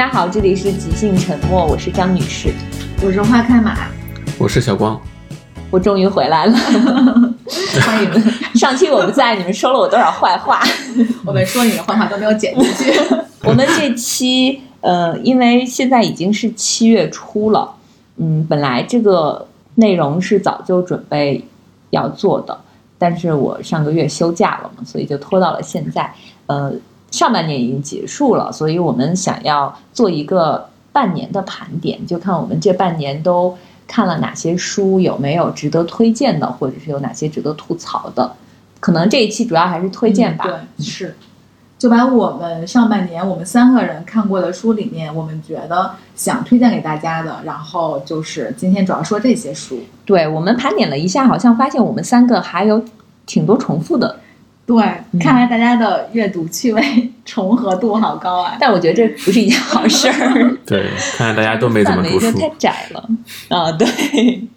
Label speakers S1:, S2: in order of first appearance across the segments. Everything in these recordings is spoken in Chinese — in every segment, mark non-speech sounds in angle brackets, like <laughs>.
S1: 大家好，这里是即兴沉默，我是张女士，
S2: 我是花开马，
S3: 我是小光，
S1: 我终于回来了，欢迎。上期我不在，你们说了我多少坏话？
S2: 我们说你的坏话都没有剪进去。<laughs>
S1: 我们这期呃，因为现在已经是七月初了，嗯，本来这个内容是早就准备要做的，但是我上个月休假了嘛，所以就拖到了现在，呃。上半年已经结束了，所以我们想要做一个半年的盘点，就看我们这半年都看了哪些书，有没有值得推荐的，或者是有哪些值得吐槽的。可能这一期主要还是推荐吧。
S2: 对，是，就把我们上半年我们三个人看过的书里面，我们觉得想推荐给大家的，然后就是今天主要说这些书。
S1: 对我们盘点了一下，好像发现我们三个还有挺多重复的。
S2: 对，看来大家的阅读趣味重合度好高啊！
S1: 但我觉得这不是一件好事儿。<laughs>
S3: 对，看来大家都没怎么读书。<laughs>
S1: 太窄了 <laughs> 啊！对，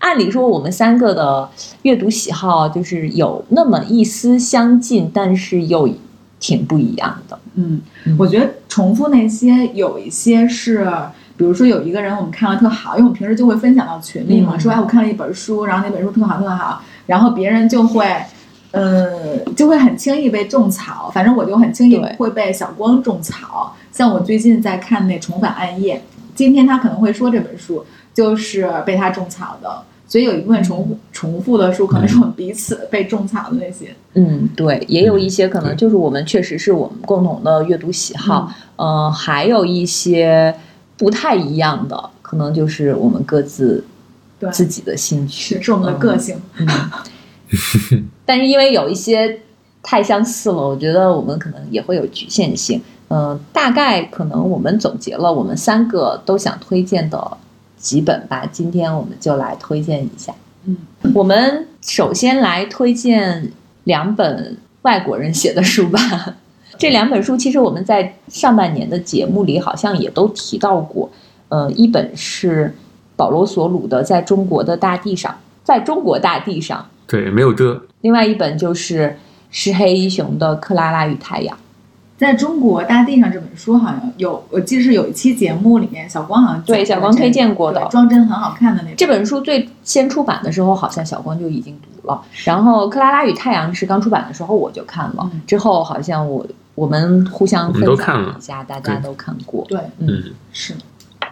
S1: 按理说我们三个的阅读喜好就是有那么一丝相近，但是又挺不一样的。
S2: 嗯，我觉得重复那些有一些是，比如说有一个人我们看了特好，因为我们平时就会分享到群里嘛，说哎我看了一本书，然后那本书特好特好，然后别人就会。呃，就会很轻易被种草，反正我就很轻易会被小光种草。像我最近在看那《重返暗夜》，今天他可能会说这本书就是被他种草的，所以有一部分重重复的书，可能是我们彼此被种草的那些。
S1: 嗯，对，也有一些可能就是我们确实是我们共同的阅读喜好，呃，还有一些不太一样的，可能就是我们各自自己的兴趣，
S2: 是我们的个性。<laughs>
S1: 但是因为有一些太相似了，我觉得我们可能也会有局限性。嗯，大概可能我们总结了我们三个都想推荐的几本吧。今天我们就来推荐一下。
S2: 嗯，
S1: 我们首先来推荐两本外国人写的书吧。<laughs> 这两本书其实我们在上半年的节目里好像也都提到过。呃，一本是保罗·索鲁的《在中国的大地上》，在中国大地上。
S3: 对，没有的。
S1: 另外一本就是石黑一雄的《克拉拉与太阳》。
S2: 在中国大地上这本书好像有，我记得是有一期节目里面，小光好像
S1: 对小光推荐过的，
S2: 装帧很好看的那
S1: 这本书最先出版的时候，好像小光就已经读了。然后《克拉拉与太阳》是刚出版的时候我就看了，之后好像我我们互相分享一下，大家都看过。
S2: 对，
S1: 嗯，
S2: 是。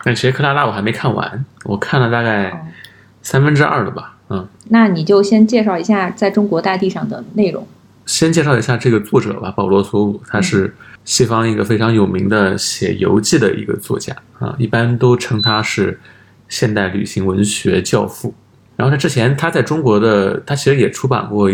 S3: 但其实《克拉拉》我还没看完，我看了大概三分之二了吧。嗯，
S1: 那你就先介绍一下在中国大地上的内容。
S3: 先介绍一下这个作者吧，保罗·索鲁，他是西方一个非常有名的写游记的一个作家啊，一般都称他是现代旅行文学教父。然后他之前他在中国的，他其实也出版过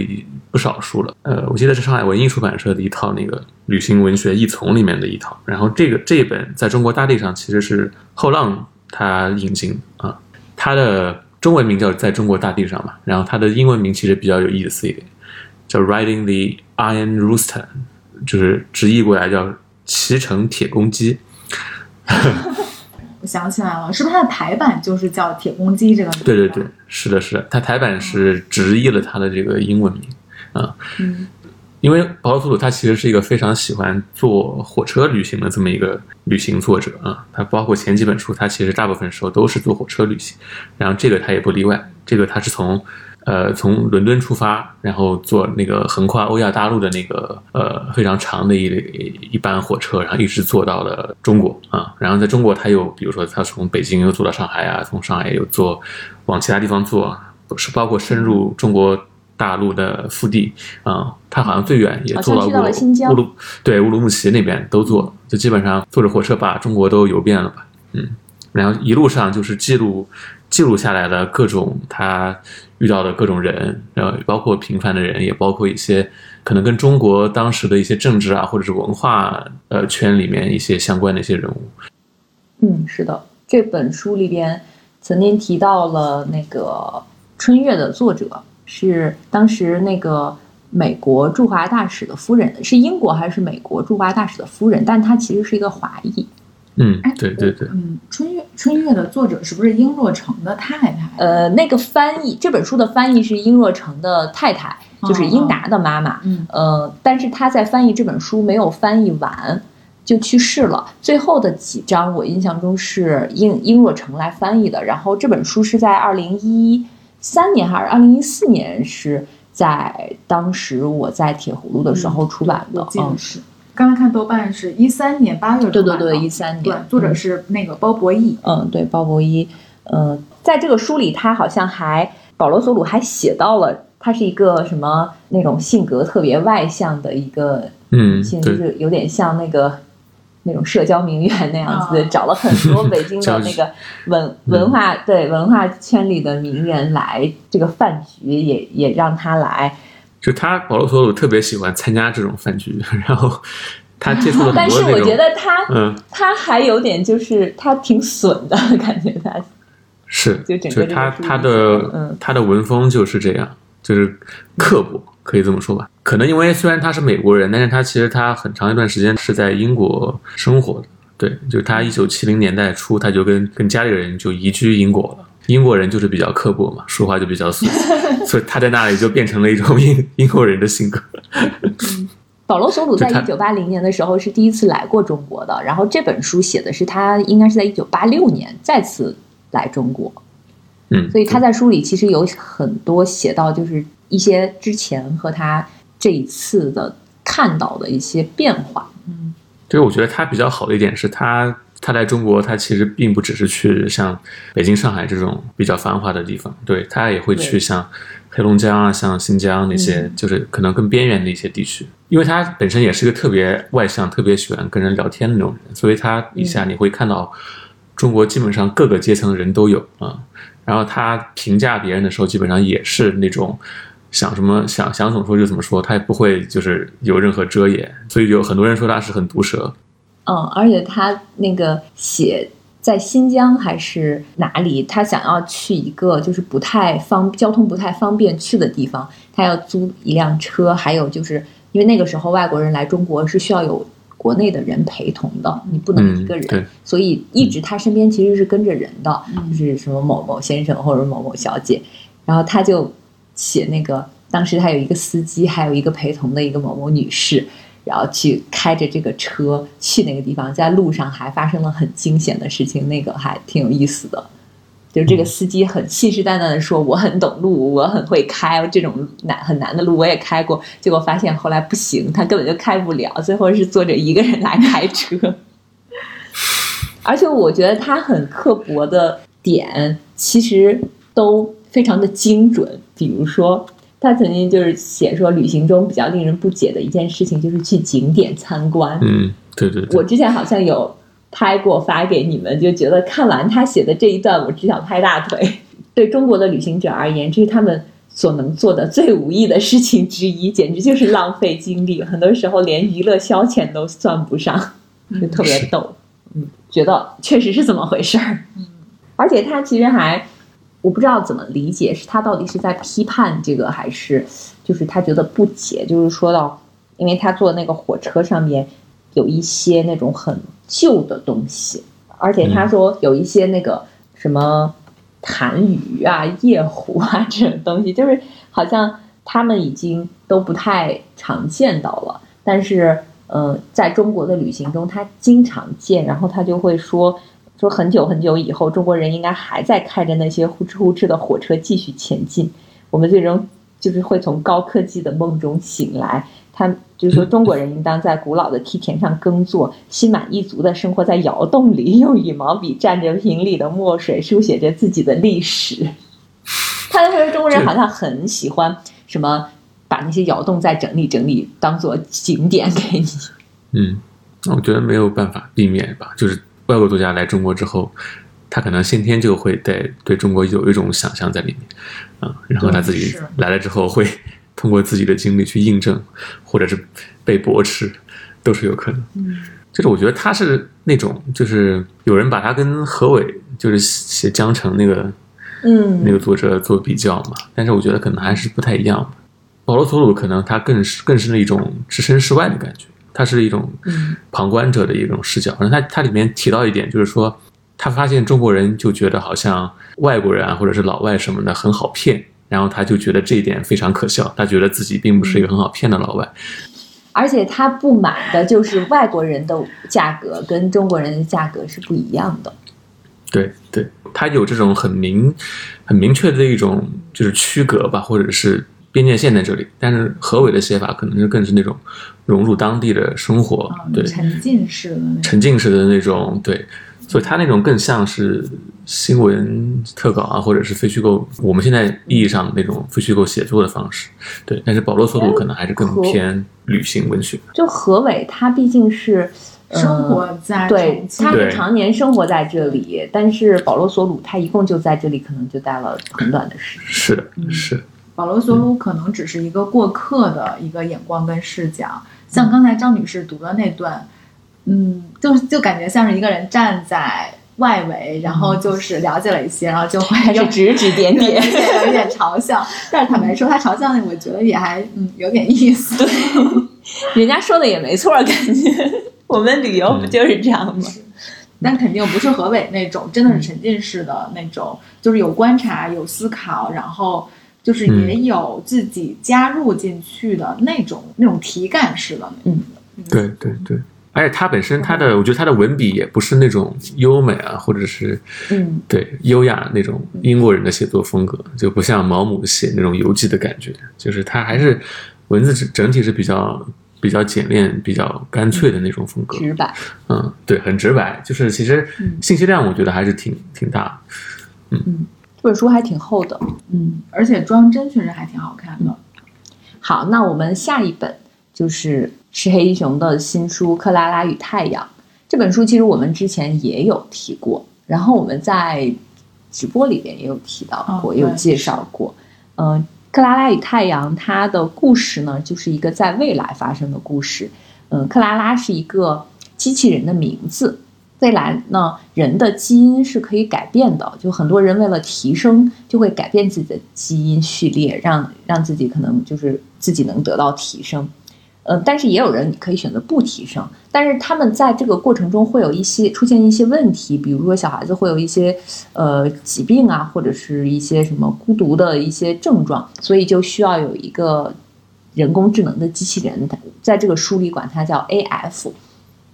S3: 不少书了。呃，我记得是上海文艺出版社的一套那个旅行文学译丛里面的一套。然后这个这一本在中国大地上其实是后浪他引进啊，他的。中文名叫在中国大地上嘛，然后它的英文名其实比较有意思一点，叫 Riding the Iron Rooster，就是直译过来叫骑乘铁公鸡。<laughs>
S2: 我想起来了，是不是它的台版就是叫铁公鸡这个名？
S3: 对对对，是的，是的，它台版是直译了它的这个英文名
S2: 啊。嗯。
S3: 因为保罗·索鲁他其实是一个非常喜欢坐火车旅行的这么一个旅行作者啊，他包括前几本书，他其实大部分时候都是坐火车旅行，然后这个他也不例外，这个他是从，呃，从伦敦出发，然后坐那个横跨欧亚大陆的那个呃非常长的一一班火车，然后一直坐到了中国啊，然后在中国他又比如说他从北京又坐到上海啊，从上海又坐往其他地方坐，是包括深入中国。大陆的腹地啊，他好像最远也坐到过乌鲁，对乌鲁木齐那边都坐，就基本上坐着火车把中国都游遍了吧。嗯，然后一路上就是记录记录下来了各种他遇到的各种人，然后包括平凡的人，也包括一些可能跟中国当时的一些政治啊或者是文化呃圈里面一些相关的一些人物。
S1: 嗯，是的，这本书里边曾经提到了那个春月的作者。是当时那个美国驻华大使的夫人，是英国还是美国驻华大使的夫人？但她其实是一个华裔。
S3: 嗯，对对对。
S2: 嗯，春月春月的作者是不是殷若成的太太？
S1: 呃，那个翻译这本书的翻译是殷若成的太太，就是英达的妈妈。
S2: 嗯。
S1: 呃，但是她在翻译这本书没有翻译完，就去世了。最后的几章我印象中是殷殷若成来翻译的，然后这本书是在二零一三年还是二零一四年是在当时我在铁葫芦的时候出版的嗯，
S2: 是。刚才看豆瓣是一三年八月
S1: 对
S2: 出版的，
S1: 对对，一三年，
S2: 对，作者是那个包博义。
S1: 嗯，对，包博一，嗯，在这个书里，他好像还保罗·索鲁还写到了，他是一个什么那种性格特别外向的一个
S3: 嗯
S1: 女性，就是有点像那个那种社交名媛那样子，
S2: 啊。
S1: 找了很多北京的那个文文化对文化圈里的名人来这个饭局，也也让他来，
S3: 就他保罗·索鲁特别喜欢参加这种饭局，<laughs> 然后他接触了很
S1: 但是我觉得他
S3: 嗯，
S1: 他还有点就是他挺损的 <laughs> 感觉他。
S3: 是，
S1: 就整个
S3: 是他他的
S1: 嗯。
S3: 他的文风就是这样，就是刻薄，可以这么说吧。可能因为虽然他是美国人，但是他其实他很长一段时间是在英国生活的。对，就是他一九七零年代初，他就跟跟家里人就移居英国了。英国人就是比较刻薄嘛，说话就比较俗，<laughs> 所以他在那里就变成了一种英英国人的性格。<laughs>
S1: 保罗·索鲁在一九八零年的时候是第一次来过中国的，然后这本书写的是他应该是在一九八六年再次来中国，
S3: 嗯，
S1: 所以他在书里其实有很多写到就是一些之前和他这一次的看到的一些变化。
S3: 嗯对，我觉得他比较好的一点是他他来中国，他其实并不只是去像北京、上海这种比较繁华的地方，对他也会去像黑龙江啊、像新疆那些，就是可能更边缘的一些地区。因为他本身也是一个特别外向、特别喜欢跟人聊天的那种人，所以他一下你会看到中国基本上各个阶层的人都有啊。然后他评价别人的时候，基本上也是那种。想什么想想怎么说就怎么说，他也不会就是有任何遮掩，所以有很多人说他是很毒舌，
S1: 嗯，而且他那个写在新疆还是哪里，他想要去一个就是不太方交通不太方便去的地方，他要租一辆车，还有就是因为那个时候外国人来中国是需要有国内的人陪同的，你不能一个人，
S3: 嗯
S1: 所以一直他身边其实是跟着人的，
S2: 嗯。
S1: 就是什么某某先生或者某某小姐，然后他就写那个当时他有一个司机，还有一个陪同的一个某某女士。然后去开着这个车去那个地方，在路上还发生了很惊险的事情，那个还挺有意思的。就是这个司机很信誓旦旦的说我很懂路，我很会开，这种难很难的路我也开过，结果发现后来不行，他根本就开不了，最后是作者一个人来开车。<laughs> 而且我觉得他很刻薄的点其实都非常的精准，比如说他曾经就是写说，旅行中比较令人不解的一件事情就是去景点参观。
S3: 嗯，对对对，
S1: 我之前好像有拍过发给你们，就觉得看完他写的这一段，我只想拍大腿。对中国的旅行者而言，这是他们所能做的最无益的事情之一，简直就是浪费精力，很多时候连娱乐消遣都算不上，就特别逗。嗯，觉得确实是这么回事儿。嗯，而且他其实还。我不知道怎么理解，是他到底是在批判这个，还是就是他觉得不解？就是说到，因为他坐那个火车上面有一些那种很旧的东西，而且他说有一些那个什么痰盂啊、夜壶啊 <laughs> 这种东西，就是好像他们已经都不太常见到了，但是嗯、呃，在中国的旅行中，他经常见，然后他就会说。说很久很久以后，中国人应该还在开着那些呼哧呼哧的火车继续前进。我们最终就是会从高科技的梦中醒来。他就是说，中国人应当在古老的梯田上耕作，心满意足的生活在窑洞里，用羽毛笔蘸着瓶里的墨水书写着自己的历史。他就说，中国人好像很喜欢什么，把那些窑洞再整理整理，当做景点给你。
S3: 嗯，我觉得没有办法避免吧，就是。外国作家来中国之后，他可能先天就会对对中国有一种想象在里面，啊、嗯，然后他自己来了之后会通过自己的经历去印证，或者是被驳斥，都是有可能。
S1: 嗯，
S3: 就是我觉得他是那种，就是有人把他跟何伟，就是写《江城》那个，
S1: 嗯，
S3: 那个作者做比较嘛，但是我觉得可能还是不太一样。保罗·索鲁可能他更是更是那种置身事外的感觉。它是一种旁观者的一种视角，然后他他里面提到一点，就是说他发现中国人就觉得好像外国人啊或者是老外什么的很好骗，然后他就觉得这一点非常可笑，他觉得自己并不是一个很好骗的老外。
S1: 而且他不满的就是外国人的价格跟中国人的价格是不一样的。
S3: 对对，他有这种很明、很明确的一种就是区隔吧，或者是边界线在这里。但是何伟的写法可能是更是那种融入当地的生活，对，
S2: 沉浸式的那种。
S3: 沉浸式的那种，对，所以它那种更像是新闻特稿啊，或者是非虚构，我们现在意义上那种非虚构写作的方式，对。但是保罗·索鲁可能还是更偏旅行文学。
S1: 就何伟，他毕竟是。
S2: 生活在
S1: 对，他是常年生活在这里，但是保罗·索鲁他一共就在这里，可能就待了很短的时间。
S3: 是的，是。
S2: 保罗·索鲁可能只是一个过客的一个眼光跟视角，像刚才张女士读的那段，嗯，就就感觉像是一个人站在外围，然后就是了解了一些，然后就会
S1: 就指指点点，
S2: 有点嘲笑。<laughs> 但是坦白说，他嘲笑那，我觉得也还嗯有点意思。
S1: 对，人家说的也没错，感觉。<laughs> 我们旅游不就是这样吗？
S2: 但肯定不是河北那种，真的是沉浸式的那种，就是有观察、有思考，然后就是也有自己加入进去的那种那种体感式的。
S1: 嗯，
S3: 对对对，而且他本身他的，我觉得他的文笔也不是那种优美啊，或者是
S1: 嗯，
S3: 对优雅那种英国人的写作风格，就不像毛姆写那种游记的感觉，就是他还是文字整体是比较。比较简练、比较干脆的那种风格，
S1: 直白。
S3: 嗯，对，很直白。就是其实信息量，我觉得还是挺挺大。
S1: 嗯，这本书还挺厚的。
S2: 嗯，而且装帧确实还挺好看的。
S1: 好，那我们下一本就是石黑一雄的新书《克拉拉与太阳》。这本书其实我们之前也有提过，然后我们在直播里边也有提到过，也有介绍过。嗯。克拉拉与太阳，它的故事呢，就是一个在未来发生的故事。嗯，克拉拉是一个机器人的名字。未来呢，人的基因是可以改变的，就很多人为了提升，就会改变自己的基因序列，让让自己可能就是自己能得到提升。呃，但是也有人可以选择不提升，但是他们在这个过程中会有一些出现一些问题，比如说小孩子会有一些呃疾病啊，或者是一些什么孤独的一些症状，所以就需要有一个人工智能的机器人，在这个书里管它叫 A.F，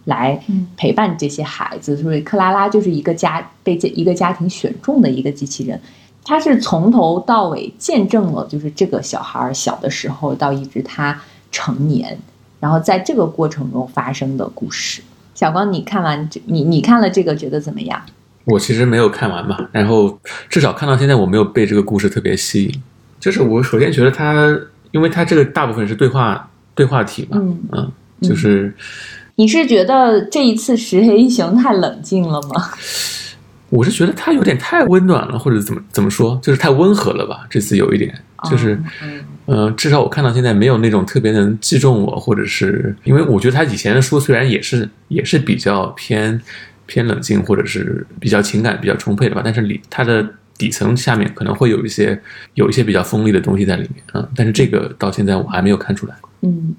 S1: 来陪伴这些孩子。所以克拉拉就是一个家被一个家庭选中的一个机器人，他是从头到尾见证了就是这个小孩小的时候到一直他。成年，然后在这个过程中发生的故事。小光，你看完这，你你看了这个，觉得怎么样？
S3: 我其实没有看完嘛，然后至少看到现在，我没有被这个故事特别吸引。就是我首先觉得它，因为它这个大部分是对话对话体嘛，嗯，就是
S1: 你是觉得这一次石黑一雄太冷静了吗？<laughs>
S3: 我是觉得他有点太温暖了，或者怎么怎么说，就是太温和了吧？这次有一点，就是。嗯，至少我看到现在没有那种特别能击中我，或者是因为我觉得他以前的书虽然也是也是比较偏偏冷静，或者是比较情感比较充沛的吧，但是里他的底层下面可能会有一些有一些比较锋利的东西在里面啊。但是这个到现在我还没有看出来。
S1: 嗯，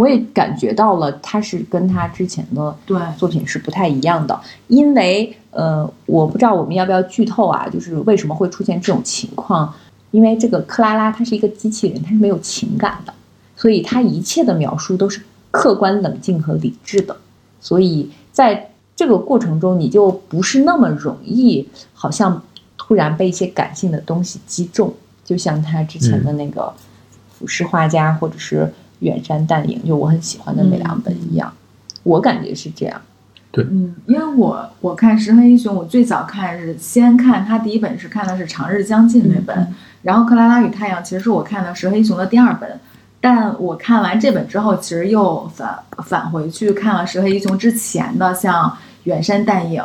S1: 我也感觉到了，他是跟他之前的
S2: 对
S1: 作品是不太一样的，因为呃，我不知道我们要不要剧透啊，就是为什么会出现这种情况。因为这个克拉拉她是一个机器人，她是没有情感的，所以她一切的描述都是客观、冷静和理智的。所以在这个过程中，你就不是那么容易，好像突然被一些感性的东西击中，就像他之前的那个《浮世画家》或者是《远山淡影》，就我很喜欢的那两本一样。我感觉是这样。
S3: 对，
S2: 嗯，因为我我看《石黑英雄》，我最早看是先看他第一本是看的是《长日将近》那本。然后《克拉拉与太阳》其实是我看的《石黑英雄》的第二本，但我看完这本之后，其实又返返回去看了石黑英雄之前的，像《远山淡影》，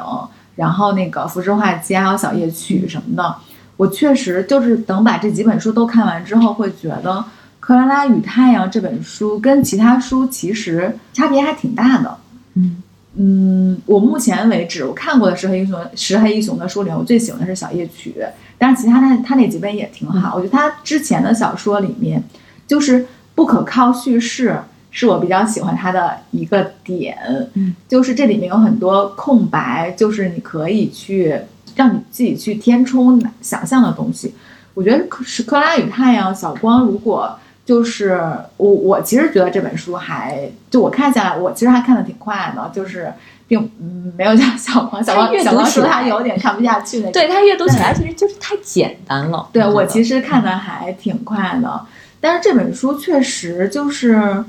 S2: 然后那个《浮世画家》还有《小夜曲》什么的。我确实就是等把这几本书都看完之后，会觉得《克拉拉与太阳》这本书跟其他书其实差别还挺大的。
S1: 嗯
S2: 嗯，我目前为止我看过的石黑一雄石黑一雄的书里，我最喜欢的是《小夜曲》。但是其他他他那几本也挺好，我觉得他之前的小说里面，就是不可靠叙事是我比较喜欢他的一个点，
S1: 嗯，
S2: 就是这里面有很多空白，就是你可以去让你自己去填充想象的东西。我觉得是《克拉与太阳》小光如果就是我我其实觉得这本书还就我看下来，我其实还看的挺快的，就是并嗯没有像小黄小
S1: 它阅读
S2: 黄小黄说
S1: 起来
S2: 他有点看不下去那种。
S1: 对它阅读起来其实就是太简单了。
S2: 对我其实看的还挺快的，但是这本书确实就是，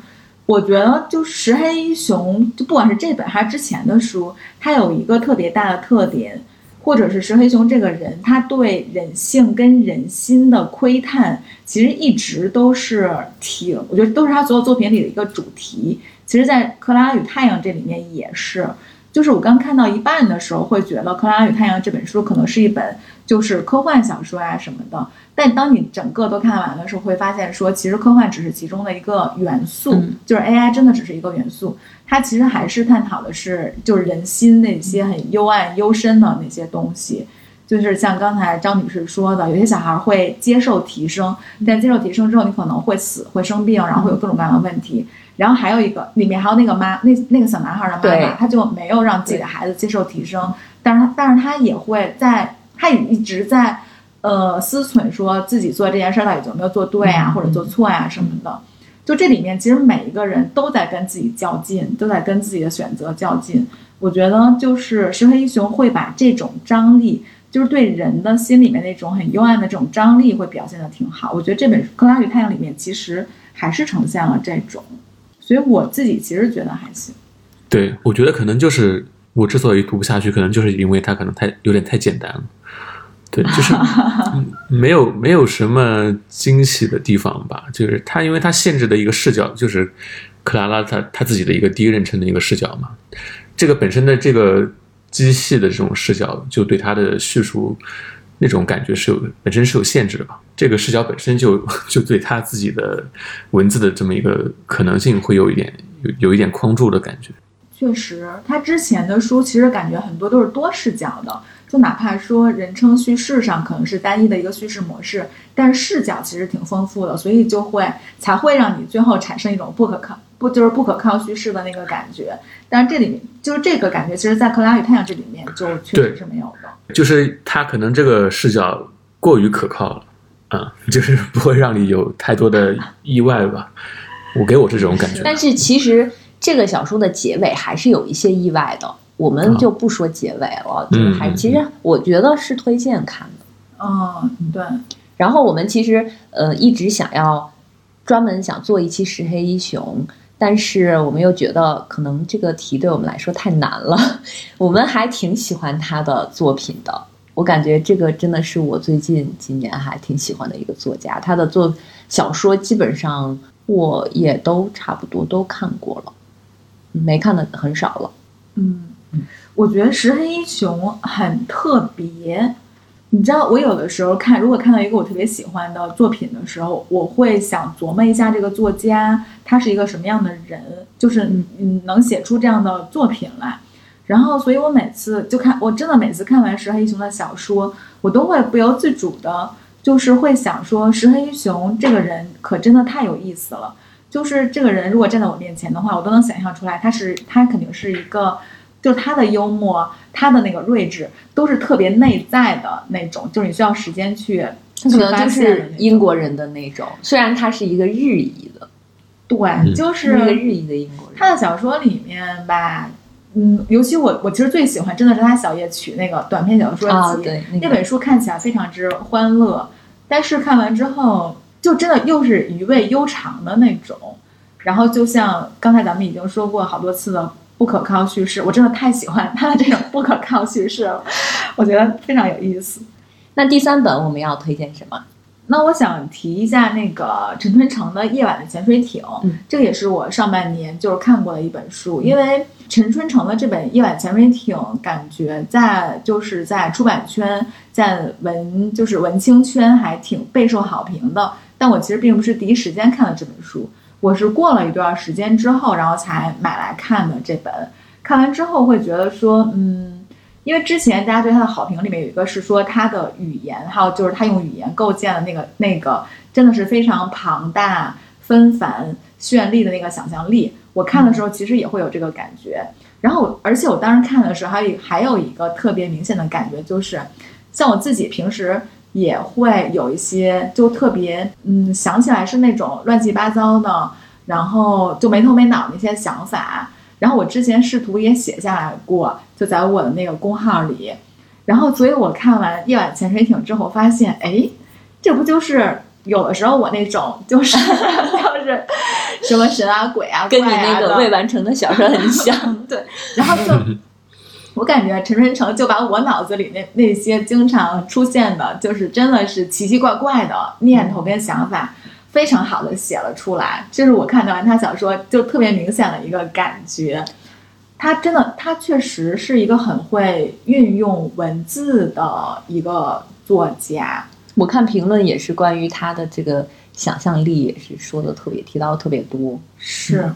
S2: 我觉得就石黑一雄，就不管是这本还是之前的书，它有一个特别大的特点，或者是石黑雄这个人，他对人性跟人心的窥探，其实一直都是挺，我觉得都是他所有作品里的一个主题。其实，在《克拉与太阳》这里面也是。就是我刚看到一半的时候，会觉得《克拉与太阳》这本书可能是一本就是科幻小说啊、什么的。但当你整个都看完的时候，会发现说，其实科幻只是其中的一个元素，
S1: 嗯。
S2: 就是 AI 真的只是一个元素，它其实还是探讨的是就是人心那些很幽暗幽深的那些东西。就是像刚才张女士说的，有些小孩会接受提升，但接受提升之后，你可能会死、会生病，然后会有各种各样的问题。然后还有一个，里面还有那个妈，那那个小男孩的妈妈，他就没有让自己的孩子接受提升，但是他但是他也会在，他也一直在呃思忖说自己做这件事儿到底有没有做对啊，
S1: 嗯
S2: 或者做错呀、什么的。就这里面，其实每一个人都在跟自己较劲，都在跟自己的选择较劲。我觉得就是石黑一雄会把这种张力，就是对人的心里面那种很幽暗的这种张力，会表现的挺好。我觉得这本《克拉与太阳》里面其实还是呈现了这种，所以我自己其实觉得还行。
S3: 对，我觉得可能就是我之所以读不下去，可能就是因为它可能太有点太简单了。对，就是嗯 <laughs> 没有没有什么惊喜的地方吧。就是他，因为他限制的一个视角就是克拉拉她她自己的一个第一人称的一个视角嘛。这个本身的这个机器的这种视角，就对他的叙述那种感觉是有本身是有限制的吧。这个视角本身就就对他自己的文字的这么一个可能性会有一点有有一点框住的感觉。
S2: 确实，他之前的书其实感觉很多都是多视角的，就哪怕说人称叙事上可能是单一的一个叙事模式，但是视角其实挺丰富的，所以就会才会让你最后产生一种不可靠不就是不可靠叙事的那个感觉。但是这里面就是这个感觉，其实，在《克拉与太阳》这里面就确实是没有的。
S3: 就是他可能这个视角过于可靠了，啊、<laughs> 就是不会让你有太多的意外吧。我给我这种感觉。
S1: 但是其实这个小说的结尾还是有一些意外的，我们就不说结尾了，就是还其实我觉得是推荐看的。
S2: 嗯，对，
S1: 然后我们其实呃一直想要专门想做一期石黑一雄，但是我们又觉得可能这个题对我们来说太难了。<laughs> 我们还挺喜欢他的作品的，我感觉这个真的是我最近几年还挺喜欢的一个作家。他的作小说基本上我也都差不多都看过了，没看的很少了。
S2: 嗯，我觉得石黑一雄很特别。你知道，我有的时候看，如果看到一个我特别喜欢的作品的时候，我会想琢磨一下这个作家他是一个什么样的人，就是嗯能写出这样的作品来。然后，所以我每次就看，我真的每次看完石黑一雄的小说，我都会不由自主的，就是会想说，石黑一雄这个人可真的太有意思了。就是这个人如果站在我面前的话，我都能想象出来，他是他肯定是一个，就是他的幽默，他的那个睿智，都是特别内在的那种，就是你需要时间去
S1: 他可能就
S2: 去发现的
S1: 是英国人的那种，虽然他是一个日裔的，
S2: 对，就是
S1: 一个日裔的英国人。
S2: 他的小说里面吧，嗯，尤其我我其实最喜欢真的是他小夜曲那个短篇小说集，
S1: 啊，对，那个
S2: 那本书看起来非常之欢乐，但是看完之后就真的又是余味悠长的那种。然后就像刚才咱们已经说过好多次的不可靠叙事，我真的太喜欢他的这种不可靠叙事了，<laughs> 我觉得非常有意思。
S1: 那第三本我们要推荐什么？
S2: 那我想提一下那个陈春成的《夜晚的潜水艇》，
S1: 嗯
S2: 这个也是我上半年就是看过的一本书，因为陈春成的这本《夜晚潜水艇》，感觉在就是在出版圈，在文就是文青圈还挺备受好评的。但我其实并不是第一时间看了这本书，我是过了一段时间之后，然后才买来看的这本。看完之后会觉得说，嗯，因为之前大家对他的好评里面有一个是说他的语言，还有就是他用语言构建的那个那个真的是非常庞大、纷繁、绚丽的那个想象力。我看的时候其实也会有这个感觉。然后，而且我当时看的时候，还有还有一个特别明显的感觉，就是像我自己平时也会有一些就特别嗯想起来是那种乱七八糟的，然后就没头没脑的一些想法。然后我之前试图也写下来过，就在我的那个公号里。然后，所以我看完《夜晚潜水艇》之后，发现，哎，这不就是有的时候我那种就是 <laughs> 就是什么神啊鬼啊
S1: 跟你那个未完成的小说很像。<laughs>
S2: 对，然后就我感觉陈春成就把我脑子里那那些经常出现的，就是真的是奇奇怪怪的念头跟想法，非常好的写了出来。这是我看完他小说就特别明显的一个感觉。他真的，他确实是一个很会运用文字的一个作家。
S1: 我看评论也是关于他的这个想象力，也是说的特别提到特别多。
S2: 是，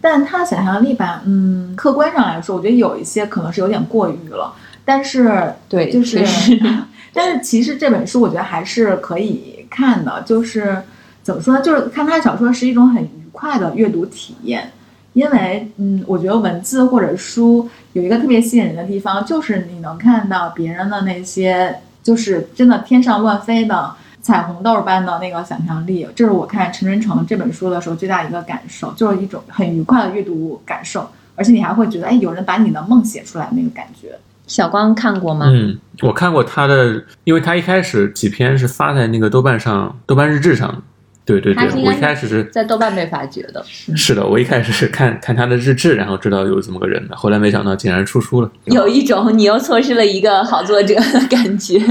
S2: 但他的想象力吧，嗯，客观上来说，我觉得有一些可能是有点过于了。但是，
S1: 对，
S2: 就是 <laughs> 但是其实这本书我觉得还是可以看的，就是怎么说呢？就是看他小说是一种很愉快的阅读体验，因为嗯，我觉得文字或者书有一个特别吸引人的地方，就是你能看到别人的那些，就是真的天上乱飞的彩虹豆般的那个想象力，这是我看陈春成这本书的时候最大的一个感受，就是一种很愉快的阅读感受，而且你还会觉得，哎，有人把你的梦写出来那个感觉。
S1: 小光看过吗？
S3: 嗯，我看过他的，因为他一开始几篇是发在那个豆瓣上、豆瓣日志上。对对对我一开始是
S1: 在豆瓣被发掘的。
S3: 是的，我一开始是看看他的日志，然后知道有这么个人的，后来没想到竟然出书了。
S1: 有一种你又错失了一个好作者的感觉。<laughs>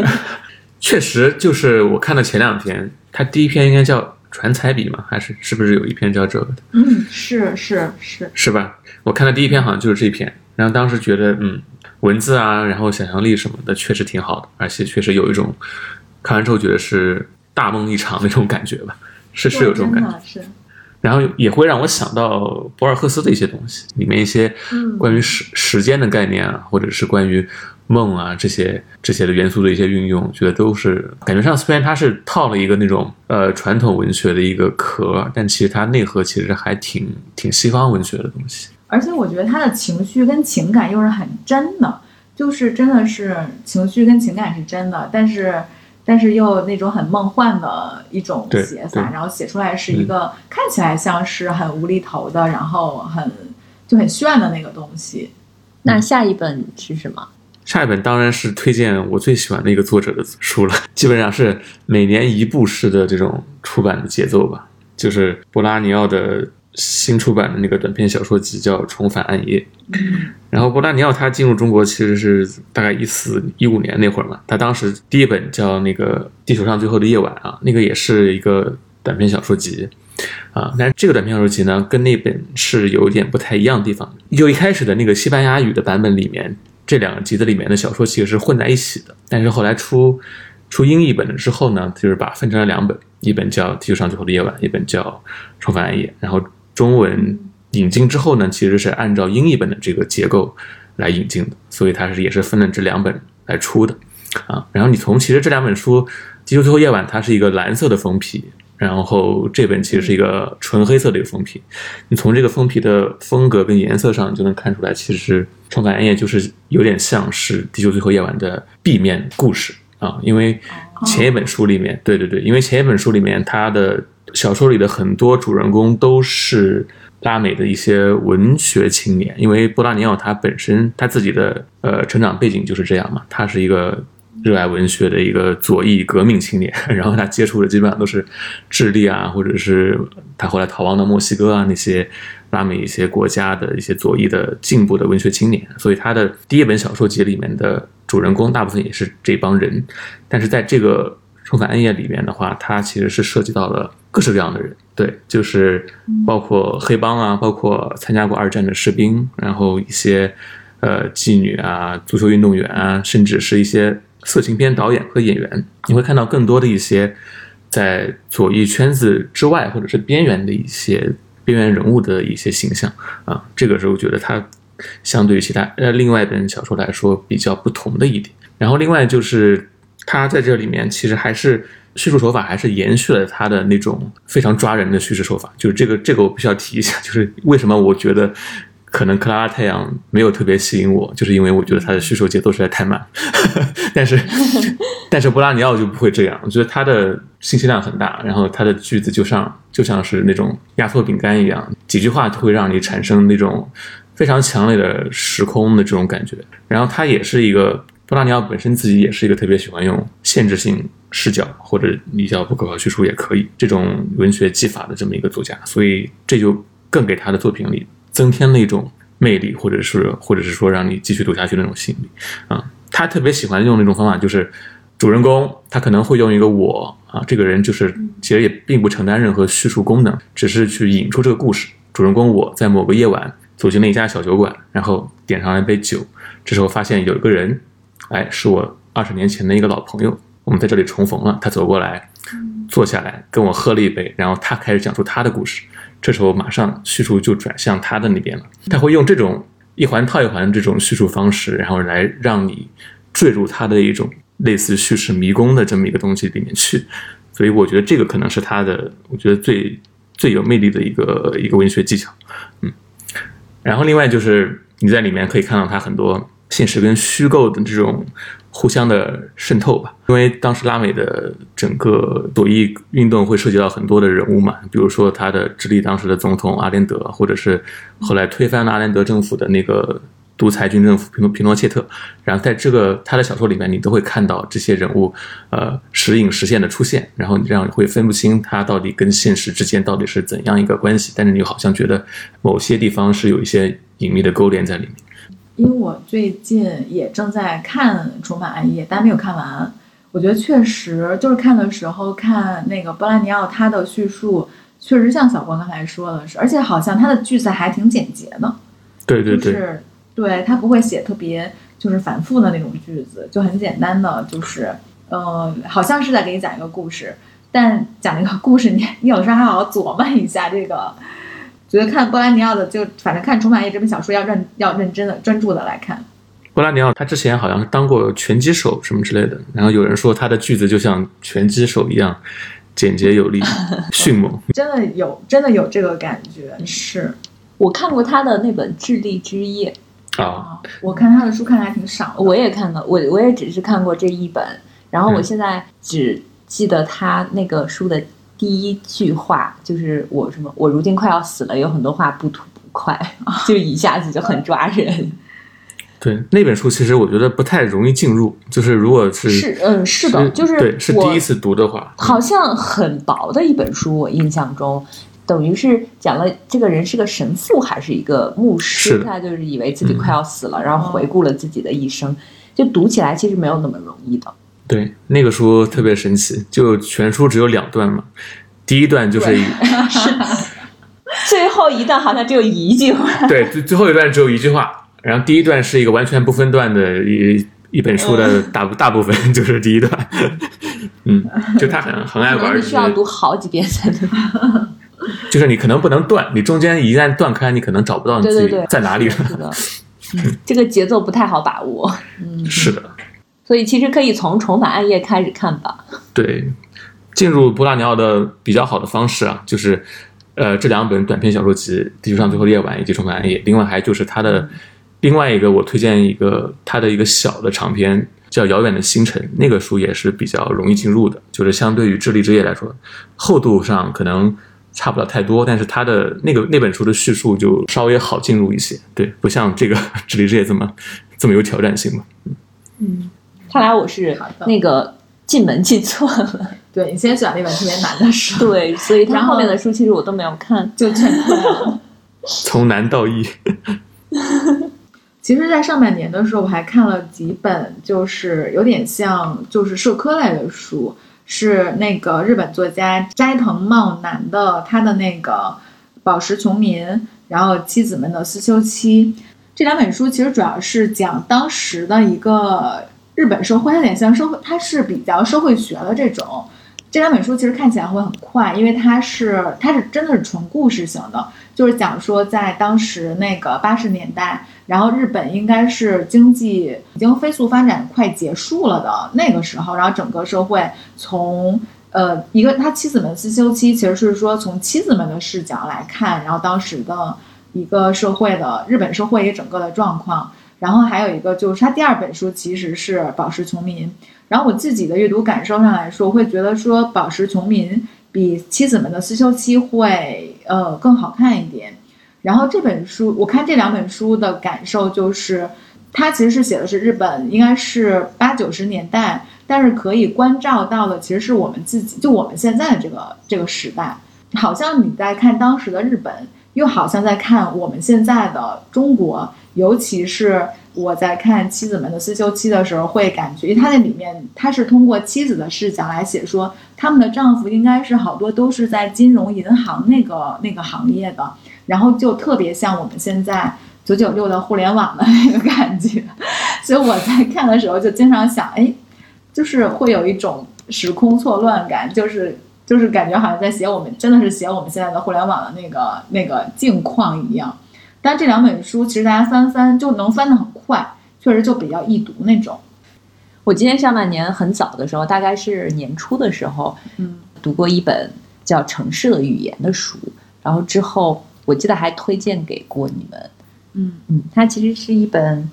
S3: 确实，就是我看的前两篇，他第一篇应该叫《传彩笔》嘛，还是是不是有一篇叫这个的？
S2: 嗯，是是是，
S3: 是吧？我看的第一篇好像就是这一篇，然后当时觉得，嗯，文字啊，然后想象力什么的，确实挺好的，而且确实有一种看完之后觉得是大梦一场那种感觉吧，<laughs> 是是有这种感觉。
S2: 是，
S3: 然后也会让我想到博尔赫斯的一些东西，里面一些
S2: 嗯
S3: 关于时时间的概念啊，或者是关于梦啊这些这些的元素的一些运用，觉得都是感觉上虽然它是套了一个那种呃传统文学的一个壳，但其实它内核其实还挺挺西方文学的东西。
S2: 而且我觉得他的情绪跟情感又是很真的，就是真的是情绪跟情感是真的，但是但是又那种很梦幻的一种写法，然后写出来是一个看起来像是很无厘头的，然后很就很炫的那个东西。
S1: 那下一本是什么？
S3: 下一本当然是推荐我最喜欢的一个作者的书了，基本上是每年一部式的这种出版的节奏吧，就是博拉尼奥的新出版的那个短篇小说集叫《重返暗夜》。然后博拉尼奥他进入中国其实是大概一四一五年那会儿嘛，他当时第一本叫那个《地球上最后的夜晚》啊，那个也是一个短篇小说集。啊，但是这个短篇小说集呢，跟那本是有点不太一样的地方。就一开始的那个西班牙语的版本里面，这两个集子里面的小说其实是混在一起的，但是后来出出英译本了之后呢，就是把分成了两本，一本叫《地球上最后的夜晚》，一本叫《重返暗夜》。然后中文引进之后呢，其实是按照英译本的这个结构来引进的，所以它是也是分了这两本来出的啊。然后你从其实这两本书，《地球最后夜晚》它是一个蓝色的封皮。然后这本其实是一个纯黑色的一个封皮，你从这个封皮的风格跟颜色上你就能看出来，其实《重返暗夜》就是有点像是《地球最后夜晚》的 B 面故事啊，因为前一本书里面，对对对，因为前一本书里面它的小说里的很多主人公都是拉美的一些文学青年，因为波拉尼奥他本身他自己的呃成长背景就是这样嘛，他是一个。热爱文学的一个左翼革命青年，<laughs> 然后他接触的基本上都是智利啊，或者是他后来逃亡到墨西哥啊那些拉美一些国家的一些左翼的进步的文学青年，所以他的第一本小说集里面的主人公大部分也是这帮人，但是在这个《重返暗夜》里面的话，它其实是涉及到了各式各样的人，对，就是包括黑帮啊，包括参加过二战的士兵，然后一些呃妓女啊、足球运动员啊，甚至是一些。色情片导演和演员，你会看到更多的一些在左翼圈子之外或者是边缘的一些边缘人物的一些形象啊。这个时候觉得它相对于其他呃另外一本小说来说比较不同的一点。然后另外就是他在这里面其实还是叙述手法还是延续了他的那种非常抓人的叙事手法。就是这个这个我必须要提一下，就是为什么我觉得。可能克拉拉太阳没有特别吸引我，就是因为我觉得它的叙述节奏实在太慢。<laughs> 但是，<laughs> 但是波拉尼奥就不会这样，我觉得他的信息量很大，然后他的句子就像就像是那种压缩饼干一样，几句话就会让你产生那种非常强烈的时空的这种感觉。然后他也是一个波拉尼奥本身自己也是一个特别喜欢用限制性视角或者你叫不可靠叙述也可以这种文学技法的这么一个作家，所以这就更给他的作品里增添了一种魅力，或者是或者是说让你继续读下去的那种吸引力啊。他特别喜欢用那种方法，就是主人公他可能会用一个我啊，这个人就是其实也并不承担任何叙述功能，只是去引出这个故事。主人公我在某个夜晚走进了一家小酒馆，然后点上了一杯酒，这时候发现有一个人，哎，是我二十年前的一个老朋友，我们在这里重逢了。他走过来，坐下来跟我喝了一杯，然后他开始讲述他的故事。这时候马上叙述就转向他的那边了，他会用这种。一环套一环这种叙述方式，然后来让你坠入他的一种类似叙事迷宫的这么一个东西里面去，所以我觉得这个可能是他的，我觉得最最有魅力的一个一个文学技巧，嗯，然后另外就是你在里面可以看到他很多现实跟虚构的这种。互相的渗透吧，因为当时拉美的整个左翼运动会涉及到很多的人物嘛，比如说他的智利当时的总统阿连德，或者是后来推翻了阿连德政府的那个独裁军政府皮诺皮诺切特，然后在这个他的小说里面，你都会看到这些人物，呃，时隐时现的出现，然后你这样会分不清他到底跟现实之间到底是怎样一个关系，但是你好像觉得某些地方是有一些隐秘的勾连在里面。
S2: 因为我最近也正在看《重返暗夜》，但没有看完。我觉得确实就是看的时候看那个波拉尼奥，他的叙述确实像小光刚才说的是，而且好像他的句子还挺简洁的。
S3: 对对对，
S2: 是，对他不会写特别就是反复的那种句子，就很简单的，就是嗯，好像是在给你讲一个故事，但讲那个故事，你你有时候还要琢磨一下这个。觉得看波拉尼奥的，就反正看《重返夜》这本小说要认要认真的专注的来看。
S3: 波拉尼奥他之前好像是当过拳击手什么之类的，然后有人说他的句子就像拳击手一样简洁有力、<laughs> 迅猛。
S2: 真的有，真的有这个感觉。是
S1: 我看过他的那本《智利之夜》
S3: 啊，
S2: 我看他的书看的还挺少。
S1: 我也看了，我我也只是看过这一本，然后我现在只记得他那个书的。第一句话就是我什么？我如今快要死了，有很多话不吐不快，<laughs> 就一下子就很抓人。
S3: 对那本书，其实我觉得不太容易进入。就是如果是
S1: 是嗯是的，就是
S3: 对是第一次读的话，
S1: 好像很薄的一本书。我印象中，等于是讲了这个人是个神父还是一个牧师，他就是以为自己快要死了，然后回顾了自己的一生，就读起来其实没有那么容易的。
S3: 对，那个书特别神奇，就全书只有两段嘛。第一段就是
S1: 最后一段好像只有一句话。
S3: 对，最最后一段只有一句话。然后第一段是一个完全不分段的一一本书的大大部分 <laughs> 就是第一段。<laughs> 嗯，就他很很爱玩，你
S1: 需要读好几遍才能。<laughs>
S3: 就是你可能不能断，你中间一旦断开，你可能找不到你自己在哪里了。
S1: 这个节奏不太好把握。嗯，
S3: 是的。
S1: 所以其实可以从《重返暗夜》开始看吧。
S3: 对，进入波拉尼奥的比较好的方式啊，就是呃这两本短篇小说集《地球上最后的夜晚》以及《重返暗夜》，另外还就是他的另外一个我推荐一个他的一个小的长篇叫《遥远的星辰》，那个书也是比较容易进入的，就是相对于《智力之夜》来说，厚度上可能差不了太多，但是他的那个那本书的叙述就稍微好进入一些，对，不像这个 <laughs>《智力之夜》这么这么有挑战性嘛，
S1: 嗯嗯。看来我是那个进门进错了。
S2: 对你先选了一本特别难的书，
S1: 对，所以他后面的书其实我都没有看，
S2: 就全看了。
S3: 从难到易。
S2: 其实，在上半年的时候，我还看了几本，就是有点像就是社科类的书，是那个日本作家斋藤茂男的他的那个《宝石穷民》，然后妻子们的思修期这两本书，其实主要是讲当时的一个。日本社会有点像社会，它是比较社会学的这种。这两本书其实看起来会很快，因为它是它是真的是纯故事型的，就是讲说在当时那个八十年代，然后日本应该是经济已经飞速发展快结束了的那个时候，然后整个社会从呃一个他妻子们自修期，其实是说从妻子们的视角来看，然后当时的一个社会的日本社会一整个的状况。然后还有一个就是他第二本书其实是《宝石穷民》，然后我自己的阅读感受上来说，会觉得说《宝石穷民》比《妻子们的思修期》会呃更好看一点。然后这本书我看这两本书的感受就是，它其实是写的是日本，应该是八九十年代，但是可以关照到的其实是我们自己，就我们现在的这个这个时代，好像你在看当时的日本，又好像在看我们现在的中国。尤其是我在看《妻子们的思修期》的时候，会感觉，因为它那里面，它是通过妻子的视角来写，说他们的丈夫应该是好多都是在金融银行那个那个行业的，然后就特别像我们现在九九六的互联网的那个感觉，<laughs> 所以我在看的时候就经常想，哎，就是会有一种时空错乱感，就是就是感觉好像在写我们，真的是写我们现在的互联网的那个那个境况一样。但这两本书其实大家翻翻就能翻得很快，确实就比较易读那种。
S1: 我今年上半年很早的时候，大概是年初的时候，
S2: 嗯，
S1: 读过一本叫《城市的语言》的书，然后之后我记得还推荐给过你们，
S2: 嗯
S1: 嗯，它其实是一本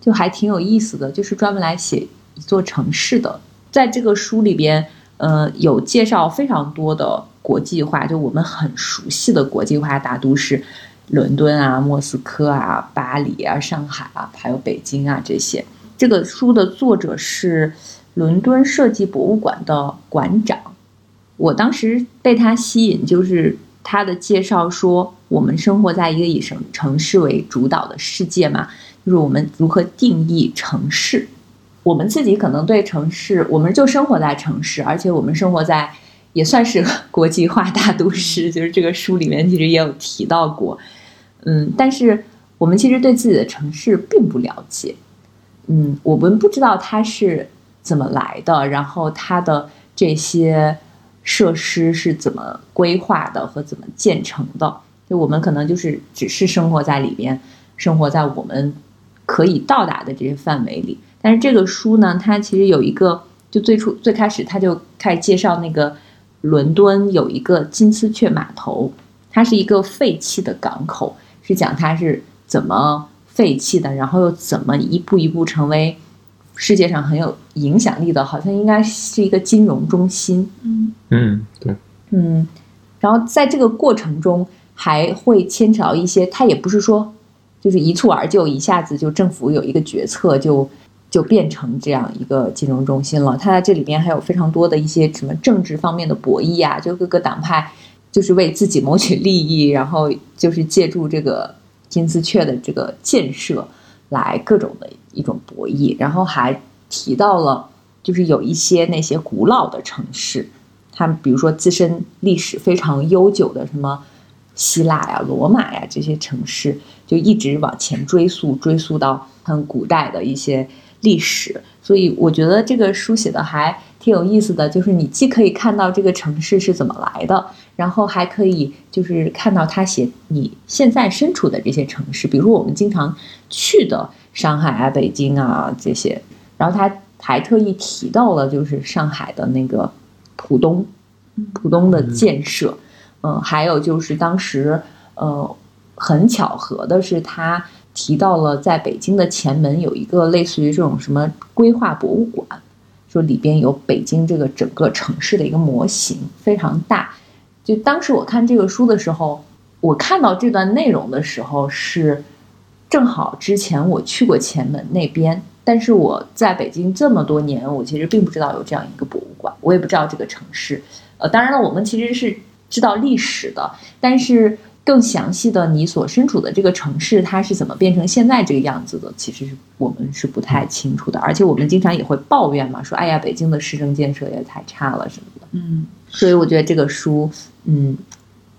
S1: 就还挺有意思的，就是专门来写一座城市的。在这个书里边，呃，有介绍非常多的国际化，就我们很熟悉的国际化大都市。伦敦啊，莫斯科啊，巴黎啊，上海啊，还有北京啊，这些。这个书的作者是伦敦设计博物馆的馆长。我当时被他吸引，就是他的介绍说，我们生活在一个以城城市为主导的世界嘛，就是我们如何定义城市。我们自己可能对城市，我们就生活在城市，而且我们生活在也算是国际化大都市，就是这个书里面其实也有提到过。嗯，但是我们其实对自己的城市并不了解，嗯，我们不知道它是怎么来的，然后它的这些设施是怎么规划的和怎么建成的，就我们可能就是只是生活在里边，生活在我们可以到达的这些范围里。但是这个书呢，它其实有一个，就最初最开始它就开始介绍那个伦敦有一个金丝雀码头，它是一个废弃的港口。是讲它是怎么废弃的，然后又怎么一步一步成为世界上很有影响力的，好像应该是一个金融中心。
S2: 嗯
S3: 嗯，对，
S1: 嗯，然后在这个过程中还会牵扯到一些，它也不是说就是一蹴而就，一下子就政府有一个决策就就变成这样一个金融中心了。它在这里边还有非常多的一些什么政治方面的博弈啊，就各个党派。就是为自己谋取利益，然后就是借助这个金丝雀的这个建设，来各种的一种博弈。然后还提到了，就是有一些那些古老的城市，他们比如说自身历史非常悠久的什么希腊呀、罗马呀这些城市，就一直往前追溯，追溯到很古代的一些历史。所以我觉得这个书写的还挺有意思的，就是你既可以看到这个城市是怎么来的。然后还可以就是看到他写你现在身处的这些城市，比如我们经常去的上海啊、北京啊这些。然后他还特意提到了就是上海的那个浦东，浦东的建设。嗯，还有就是当时呃很巧合的是，他提到了在北京的前门有一个类似于这种什么规划博物馆，说里边有北京这个整个城市的一个模型，非常大。就当时我看这个书的时候，我看到这段内容的时候是正好之前我去过前门那边，但是我在北京这么多年，我其实并不知道有这样一个博物馆，我也不知道这个城市。呃，当然了，我们其实是知道历史的，但是更详细的你所身处的这个城市它是怎么变成现在这个样子的，其实是我们是不太清楚的。而且我们经常也会抱怨嘛，说哎呀，北京的市政建设也太差了什么的。
S2: 嗯，
S1: 所以我觉得这个书。嗯，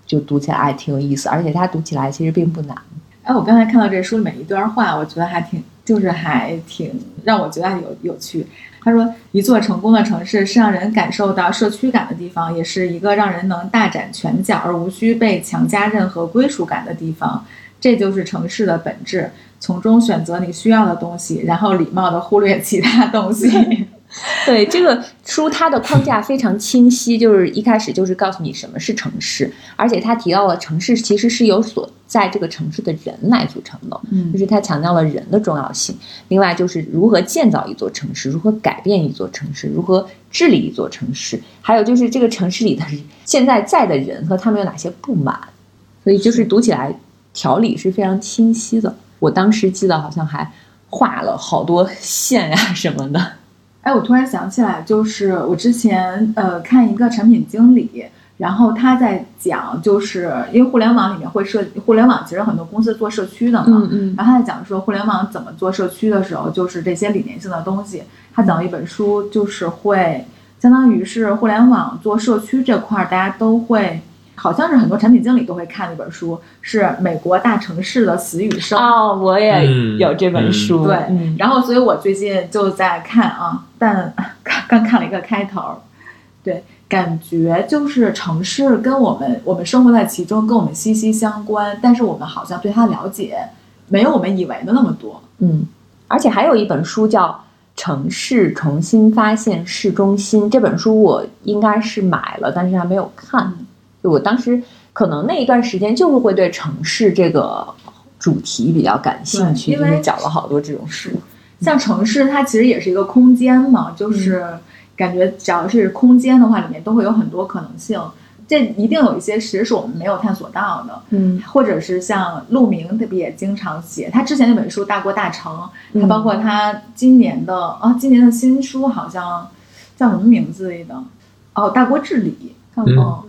S1: 就读起来还挺有意思，而且它读起来其实并不难。
S2: 哎，我刚才看到这书里面一段话，我觉得还挺，就是还挺让我觉得有有趣。他说：“一座成功的城市是让人感受到社区感的地方，也是一个让人能大展拳脚而无需被强加任何归属感的地方。这就是城市的本质，从中选择你需要的东西，然后礼貌的忽略其他东西。” <laughs> <laughs>
S1: 对这个书，它的框架非常清晰，就是一开始就是告诉你什么是城市，而且它提到了城市其实是由所在这个城市的人来组成的，
S2: 嗯
S1: 就是它强调了人的重要性。另外就是如何建造一座城市，如何改变一座城市，如何治理一座城市，还有就是这个城市里的现在在的人和他们有哪些不满，所以就是读起来条理是非常清晰的。我当时记得好像还画了好多线呀、什么的。
S2: 哎，我突然想起来，就是我之前呃看一个产品经理，然后他在讲，就是因为互联网里面会涉，互联网其实很多公司做社区的嘛，
S1: 嗯
S2: 然后他在讲说互联网怎么做社区的时候，就是这些理念性的东西。他讲了一本书，就是会相当于是互联网做社区这块儿，大家都会，好像是很多产品经理都会看的一本书，是美国大城市的死与生。
S1: 哦，我也
S3: 嗯
S1: 有这本书。
S2: 对
S1: 嗯
S2: 然后，所以我最近就在看啊，但 <laughs> 刚刚看了一个开头，对，感觉就是城市跟我们我们生活在其中，跟我们息息相关，但是我们好像对它了解没有我们以为的那么多。
S1: 嗯，而且还有一本书叫《城市重新发现市中心》，这本书我应该是买了，但是还没有看。就我当时可能那一段时间就是会对城市这个主题比较感兴趣，
S2: 因为
S1: 就是找了好多这种书。
S2: 像城市，它其实也是一个空间嘛，就是感觉只要是空间的话，里面都会有很多可能性。这一定有一些其实是我们没有探索到的，
S1: 嗯
S2: 或者是像陆明特别也经常写，他之前那本书《大国大城》，
S1: 嗯
S2: 他包括他今年的啊，今年的新书好像叫什么名字来的？哦，《大国治理》。
S3: 嗯
S2: 嗯，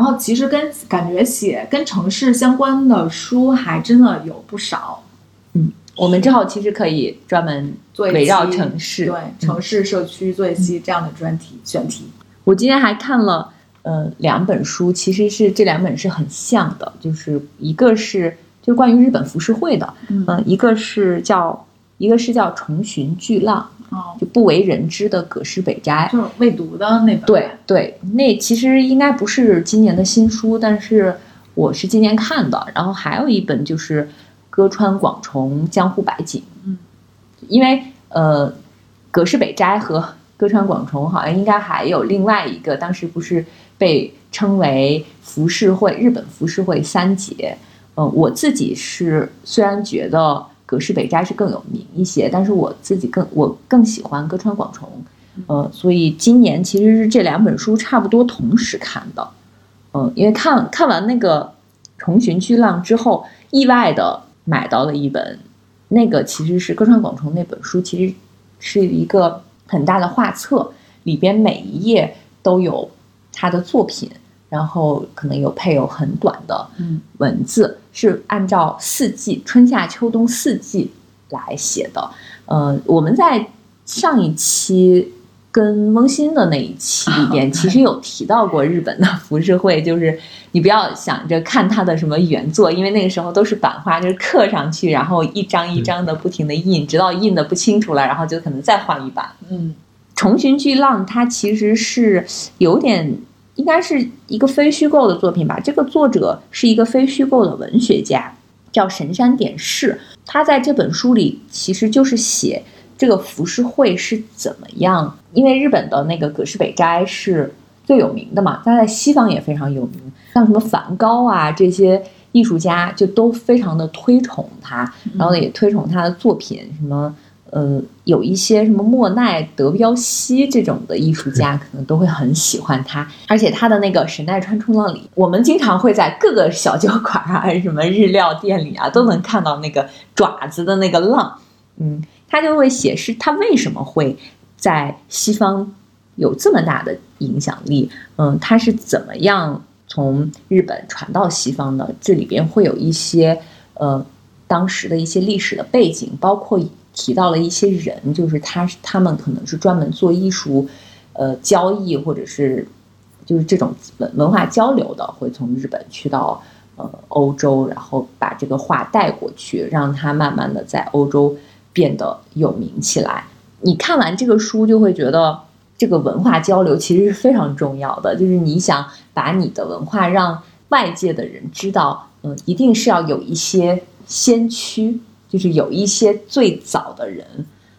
S2: 然后其实跟感觉写跟城市相关的书还真的有不少，嗯
S1: 我们之后其实可以专门
S2: 做
S1: 围绕城市。
S2: 对城市社区做一期这样的专题选题。
S1: 我今天还看了呃两本书，其实是这两本是很像的，就是一个是就关于日本浮世绘的，
S2: 嗯
S1: 嗯、一个是叫一个是叫重寻巨浪，
S2: 哦，
S1: 就不为人知的葛饰北斋。
S2: 就是未读的那本。
S1: 对对，那其实应该不是今年的新书，但是我是今年看的。然后还有一本就是歌川广重江户百景，
S2: 嗯，
S1: 因为呃，葛饰北斋和歌川广重好像应该还有另外一个，当时不是被称为浮世绘日本浮世绘三杰。嗯、我自己是虽然觉得葛饰北斋是更有名一些，但是我自己更我更喜欢歌川广重。呃，所以今年其实是这两本书差不多同时看的，嗯，因为看看完那个《重寻巨浪》之后，意外的买到了一本，那个其实是歌川广重那本书，其实是一个很大的画册，里边每一页都有他的作品，然后可能有配有很短的
S2: 嗯
S1: 文字，是按照四季春夏秋冬四季来写的。呃，我们在上一期跟翁鑫的那一期里边，其实有提到过日本的浮世绘，就是你不要想着看它的什么原作，因为那个时候都是版画，就是刻上去，然后一张一张的不停的印，直到印的不清楚了，然后就可能再换一版。
S2: 嗯
S1: 重寻巨浪，它其实是有点，应该是一个非虚构的作品吧。这个作者是一个非虚构的文学家，叫神山典士。他在这本书里其实就是写这个浮世绘是怎么样，因为日本的那个葛饰北斋是最有名的嘛，他在西方也非常有名，像什么梵高啊这些艺术家就都非常的推崇他，然后也推崇他的作品，什么呃，有一些什么莫奈、德彪西这种的艺术家，<laughs> 可能都会很喜欢他。而且他的那个《神奈川冲浪》里，我们经常会在各个小酒馆啊、什么日料店里啊，都能看到那个爪子的那个浪。嗯，他就会写是他为什么会在西方有这么大的影响力。嗯，他是怎么样从日本传到西方的？这里边会有一些呃当时的一些历史的背景，包括提到了一些人，就是他他们可能是专门做艺术呃交易或者是就是这种文文化交流的，会从日本去到呃欧洲，然后把这个画带过去，让它慢慢的在欧洲变得有名起来。你看完这个书，就会觉得这个文化交流其实是非常重要的，就是你想把你的文化让外界的人知道，嗯，一定是要有一些先驱，就是有一些最早的人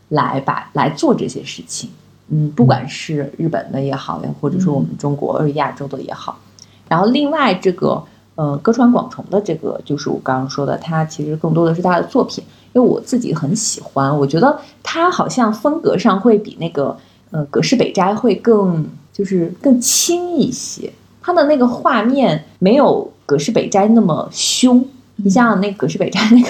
S1: 来把来做这些事情。嗯，不管是日本的也好呀，或者说我们中国或者亚洲的也好。然后另外这个呃歌川广重的这个，就是我刚刚说的，他其实更多的是他的作品，因为我自己很喜欢，我觉得他好像风格上会比那个呃葛饰北斋会更就是更轻一些，他的那个画面没有葛饰北斋那么凶。你像那葛饰北斋那个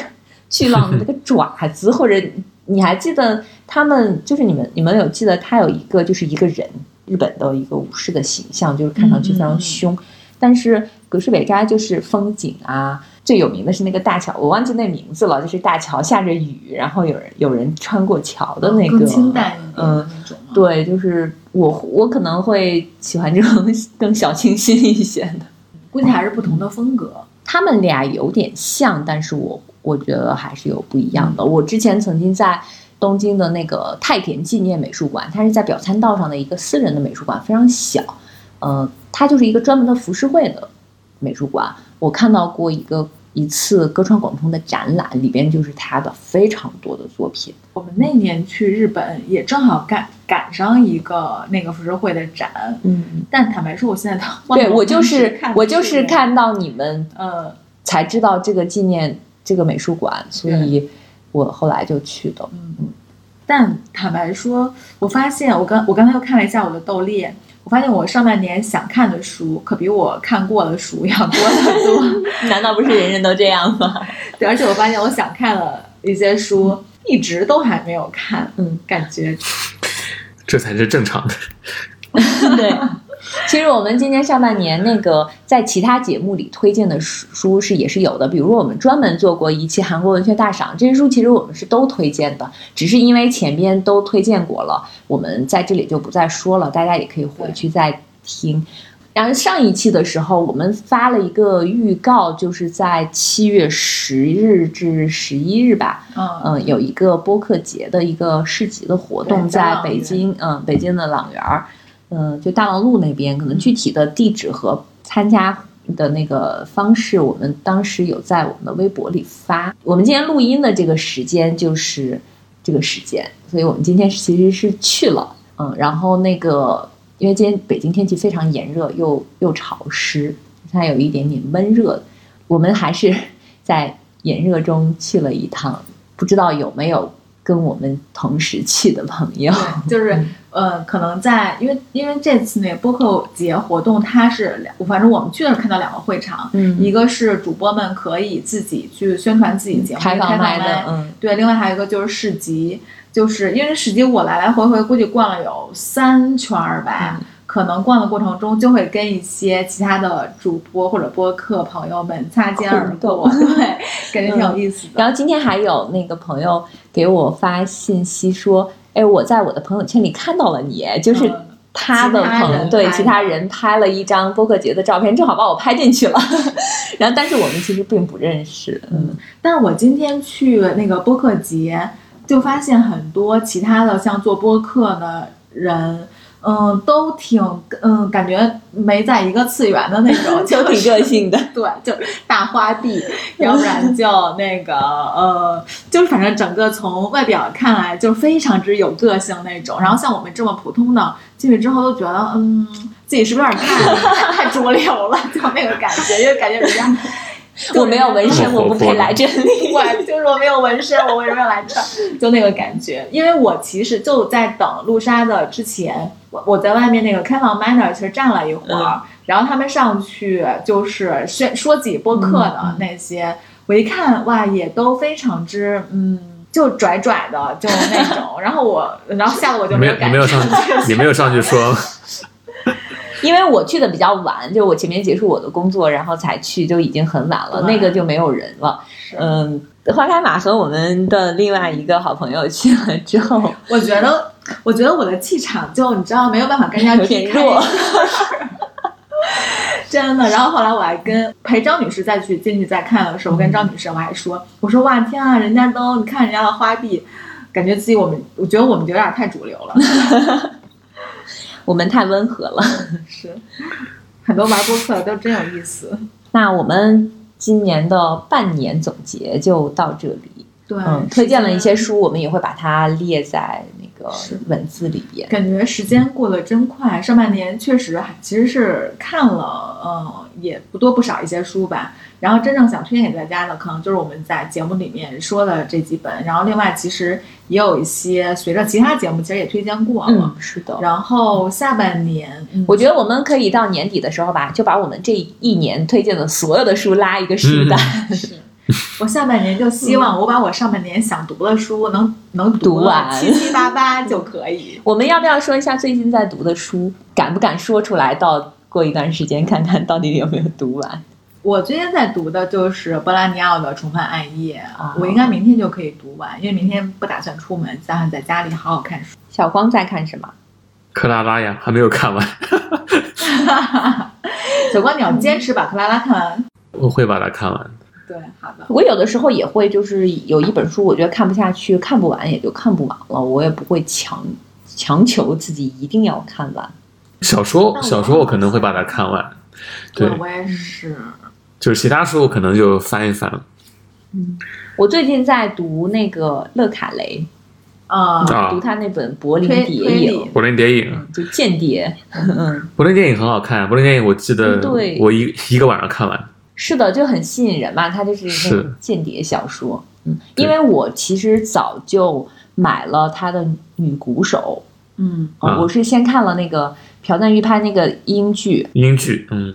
S1: 巨浪的那个爪子，或者你还记得他们就是你们你们有记得他有一个就是一个人日本的一个武士的形象，就是看上去非常凶。但是葛饰北斋就是风景啊，最有名的是那个大桥，我忘记那名字了，就是大桥下着雨，然后有人有人穿过桥的那个，
S2: 清淡一点
S1: 嗯。对，就是我我可能会喜欢这种 <laughs> 更小清新一些的。
S2: 估计还是不同的风格。
S1: 他们俩有点像，但是我我觉得还是有不一样的。我之前曾经在东京的那个太田纪念美术馆，它是在表参道上的一个私人的美术馆，非常小。呃，它就是一个专门的浮世绘的美术馆。我看到过一个一次歌川广通的展览，里边就是他的非常多的作品。
S2: 我们那年去日本也正好赶赶上一个那个浮世绘的展，
S1: 嗯，
S2: 但坦白说，我现在都忘了
S1: 对我就是
S2: 看
S1: 我就是看到你们
S2: 呃
S1: 才知道这个纪念这个美术馆，所以我后来就去的。
S2: 嗯，但坦白说，我发现我刚我刚才又看了一下我的豆列，我发现我上半年想看的书可比我看过的书要多得多。<laughs>
S1: 难道不是人人都这样吗？<laughs>
S2: 对，而且我发现我想看的一些书一直都还没有看，
S1: 嗯，
S2: 感觉
S3: 这才是正常的。<laughs>
S1: 对。其实我们今年上半年那个在其他节目里推荐的书书是也是有的，比如我们专门做过一期韩国文学大赏，这些书其实我们是都推荐的，只是因为前边都推荐过了，我们在这里就不再说了，大家也可以回去再听。然后上一期的时候，我们发了一个预告，就是在七月十日至十一日吧，
S2: 嗯。
S1: 嗯，有一个播客节的一个市集的活动，
S2: 在
S1: 北京，嗯，北京的朗园儿，嗯，就大望路那边，可能具体的地址和参加的那个方式，我们当时有在我们的微博里发。我们今天录音的这个时间就是这个时间，所以我们今天其实是去了，嗯，然后那个因为今天北京天气非常炎热，又又潮湿，它有一点点闷热，我们还是 <laughs> 在炎热中去了一趟，不知道有没有跟我们同时去的朋友。
S2: 就是 <laughs> 呃，可能在因为因为这次那个播客节活动，它是两，反正我们去的时候看到两个会场，
S1: 嗯。
S2: 一个是主播们可以自己去宣传自己节目，
S1: 开麦的，嗯，
S2: 对，另外还有一个就是市集，就是因为市集我来来回回估计逛了有三圈儿吧，
S1: 嗯。
S2: 可能逛的过程中就会跟一些其他的主播或者播客朋友们擦肩而过，<laughs> 对，感觉挺有意思的。
S1: 然后今天还有那个朋友给我发信息说，哎，我在我的朋友圈里看到了你，就是
S2: 嗯
S1: 他的朋友对其他人拍了一张播客节的照片，正好把我拍进去了。<laughs> 然后，但是我们其实并不认识，嗯，
S2: 但是我今天去那个播客节，就发现很多其他的像做播客的人。嗯，都挺嗯，感觉没在一个次元的那种，<laughs>
S1: 就挺个性的。<laughs>
S2: 对，就大花臂，要不然就那个 <laughs> 呃，就是反正整个从外表看来就非常之有个性那种。然后像我们这么普通的进去之后，都觉得嗯，自己是不是有点太太太主流了，就那个感觉，因为感觉人家 <laughs>
S1: 我没有纹身，我不配来这里。<laughs>
S2: 对，就是我没有纹身，我为什么要来这儿？<laughs> 就那个感觉，因为我其实就在等露莎的之前，我我在外面那个开放麦那儿其实站了一会儿，然后他们上去就是宣说自己播客的那些，我一看哇，也都非常之嗯。就拽拽的，就那种，然后我，然后吓得我就
S3: 没有
S2: 有感觉。
S3: 你没有上你没有上去说，
S1: 因为我去的比较晚，就我前面结束我的工作，然后才去，就已经很晚了，那个就没有人了。嗯，花开马和我们的另外一个好朋友去了之后，<laughs>
S2: 我觉得，我觉得我的气场就你知道没有办法跟人家
S1: 有点
S2: PK
S1: 弱
S2: 真的。然后后来我还跟陪张女士再去进去再看的时候，我跟张女士我还说，我说哇天啊，人家都你看人家的花臂，感觉自己我们，我觉得我们有点太主流了。<laughs>
S1: 我们太温和了。<laughs>
S2: 是，很多玩播客的都真有意思。<laughs>
S1: 那我们今年的半年总结就到这里。
S2: 对，
S1: 嗯，推荐了一些书，我们也会把它列在那个文字里边。
S2: 感觉时间过得真快，上半年确实其实是看了，嗯，也不多不少一些书吧。然后真正想推荐给大家的，可能就是我们在节目里面说的这几本。然后另外其实也有一些随着其他节目其实也推荐过了。
S1: 嗯，是的。
S2: 然后下半年，嗯
S1: 我觉得我们可以到年底的时候吧，就把我们这一年推荐的所有的书拉一个书单，<laughs>
S2: 是我下半年就希望我把我上半年想读的书能能
S1: 读完
S2: 七七八八就可以。<laughs>
S1: 我们要不要说一下最近在读的书？敢不敢说出来？到过一段时间看看到底有没有读完。
S2: 我最近在读的就是波拉尼奥的《重返暗夜》
S1: 哦
S2: 我应该明天就可以读完，因为明天不打算出门，打算在家里好好看书。
S1: 小光在看什么？
S3: 克拉拉呀，还没有看完，<laughs>
S2: 小光，你要坚持把克拉拉看完。<laughs>
S3: 我会把它看完。
S2: 对，好的。
S1: 我有的时候也会，就是有一本书，我觉得看不下去，看不完也就看不完了，我也不会强强求自己一定要看完。
S3: 小说，小说我可能会把它看完，对，
S2: 我也是。
S3: 就是其他书我可能就翻一翻。
S1: 嗯我最近在读那个勒卡雷，
S2: 啊、
S3: 啊
S1: 读他那本《柏林
S2: 推
S1: 谍影
S3: 柏林谍影，》，
S1: 就间谍。<laughs> 嗯，
S3: 柏林谍影很好看，柏林谍影我记得
S1: 对
S3: 我一一个晚上看完。
S1: 是的，就很吸引人嘛，它就是那
S3: 是
S1: 种间谍小说。嗯，因为我其实早就买了他的女鼓手，
S2: 嗯，
S3: 啊
S1: 我是先看了那个朴赞玉拍那个英剧，
S3: 英剧，嗯，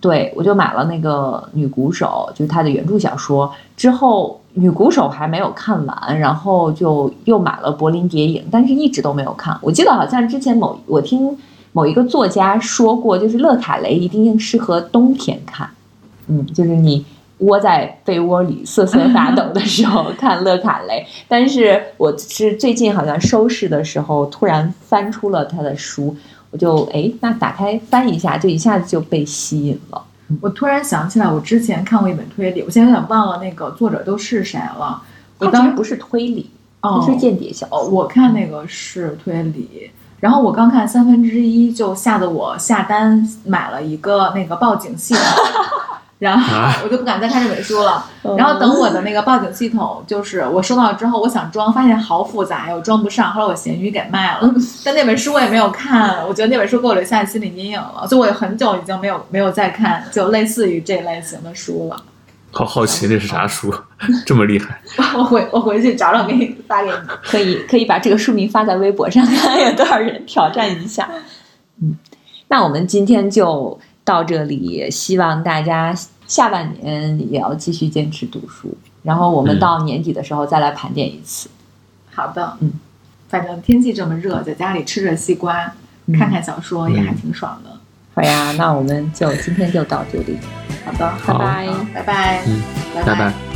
S1: 对我就买了那个女鼓手，就是他的原著小说。之后女鼓手还没有看完，然后就又买了柏林谍影，但是一直都没有看。我记得好像之前某我听某一个作家说过，就是乐卡雷一定适合冬天看，嗯，就是你。窝在被窝里瑟瑟发抖的时候看乐卡雷，<laughs> 但是我是最近好像收拾的时候突然翻出了他的书，我就哎，那打开翻一下，就一下子就被吸引了。
S2: 我突然想起来，我之前看过一本推理，我现在有点忘了那个作者都是谁了。我当
S1: 它其实不是推理，
S2: 哦
S1: 它是间谍小
S2: 哦，
S1: 说。
S2: 我看那个是推理，然后我刚看三分之一就吓得我下单买了一个那个报警系统，然
S3: 啊
S2: 后我就不敢再看这本书了。<laughs>
S1: 嗯
S2: 然后等我的那个报警系统，就是我收到之后，我想装，发现好复杂呀，我装不上。后来我闲鱼给卖了，<laughs> 但那本书我也没有看，我觉得那本书给我留下心理阴影了，所以我有很久已经没有没有再看就类似于这类型的书了。
S3: 好好奇那是啥书，<laughs> 这么厉害。
S2: 我回我回去找找给你发给你。
S1: 可以可以把这个书名发在微博上，看有多少人挑战一下。嗯，那我们今天就到这里，希望大家下半年也要继续坚持读书，然后我们
S3: 嗯。
S1: 到年底的时候再来盘点一次。
S2: 好的，
S1: 嗯，
S2: 反正天气这么热，在家里吃着西瓜，
S1: 嗯。
S2: 看看小说也还挺爽的。
S1: 好呀，那我们就今天就到这里，
S2: 好的，
S1: 拜
S3: 好
S1: 拜。
S2: 拜。拜，
S3: 嗯，拜拜。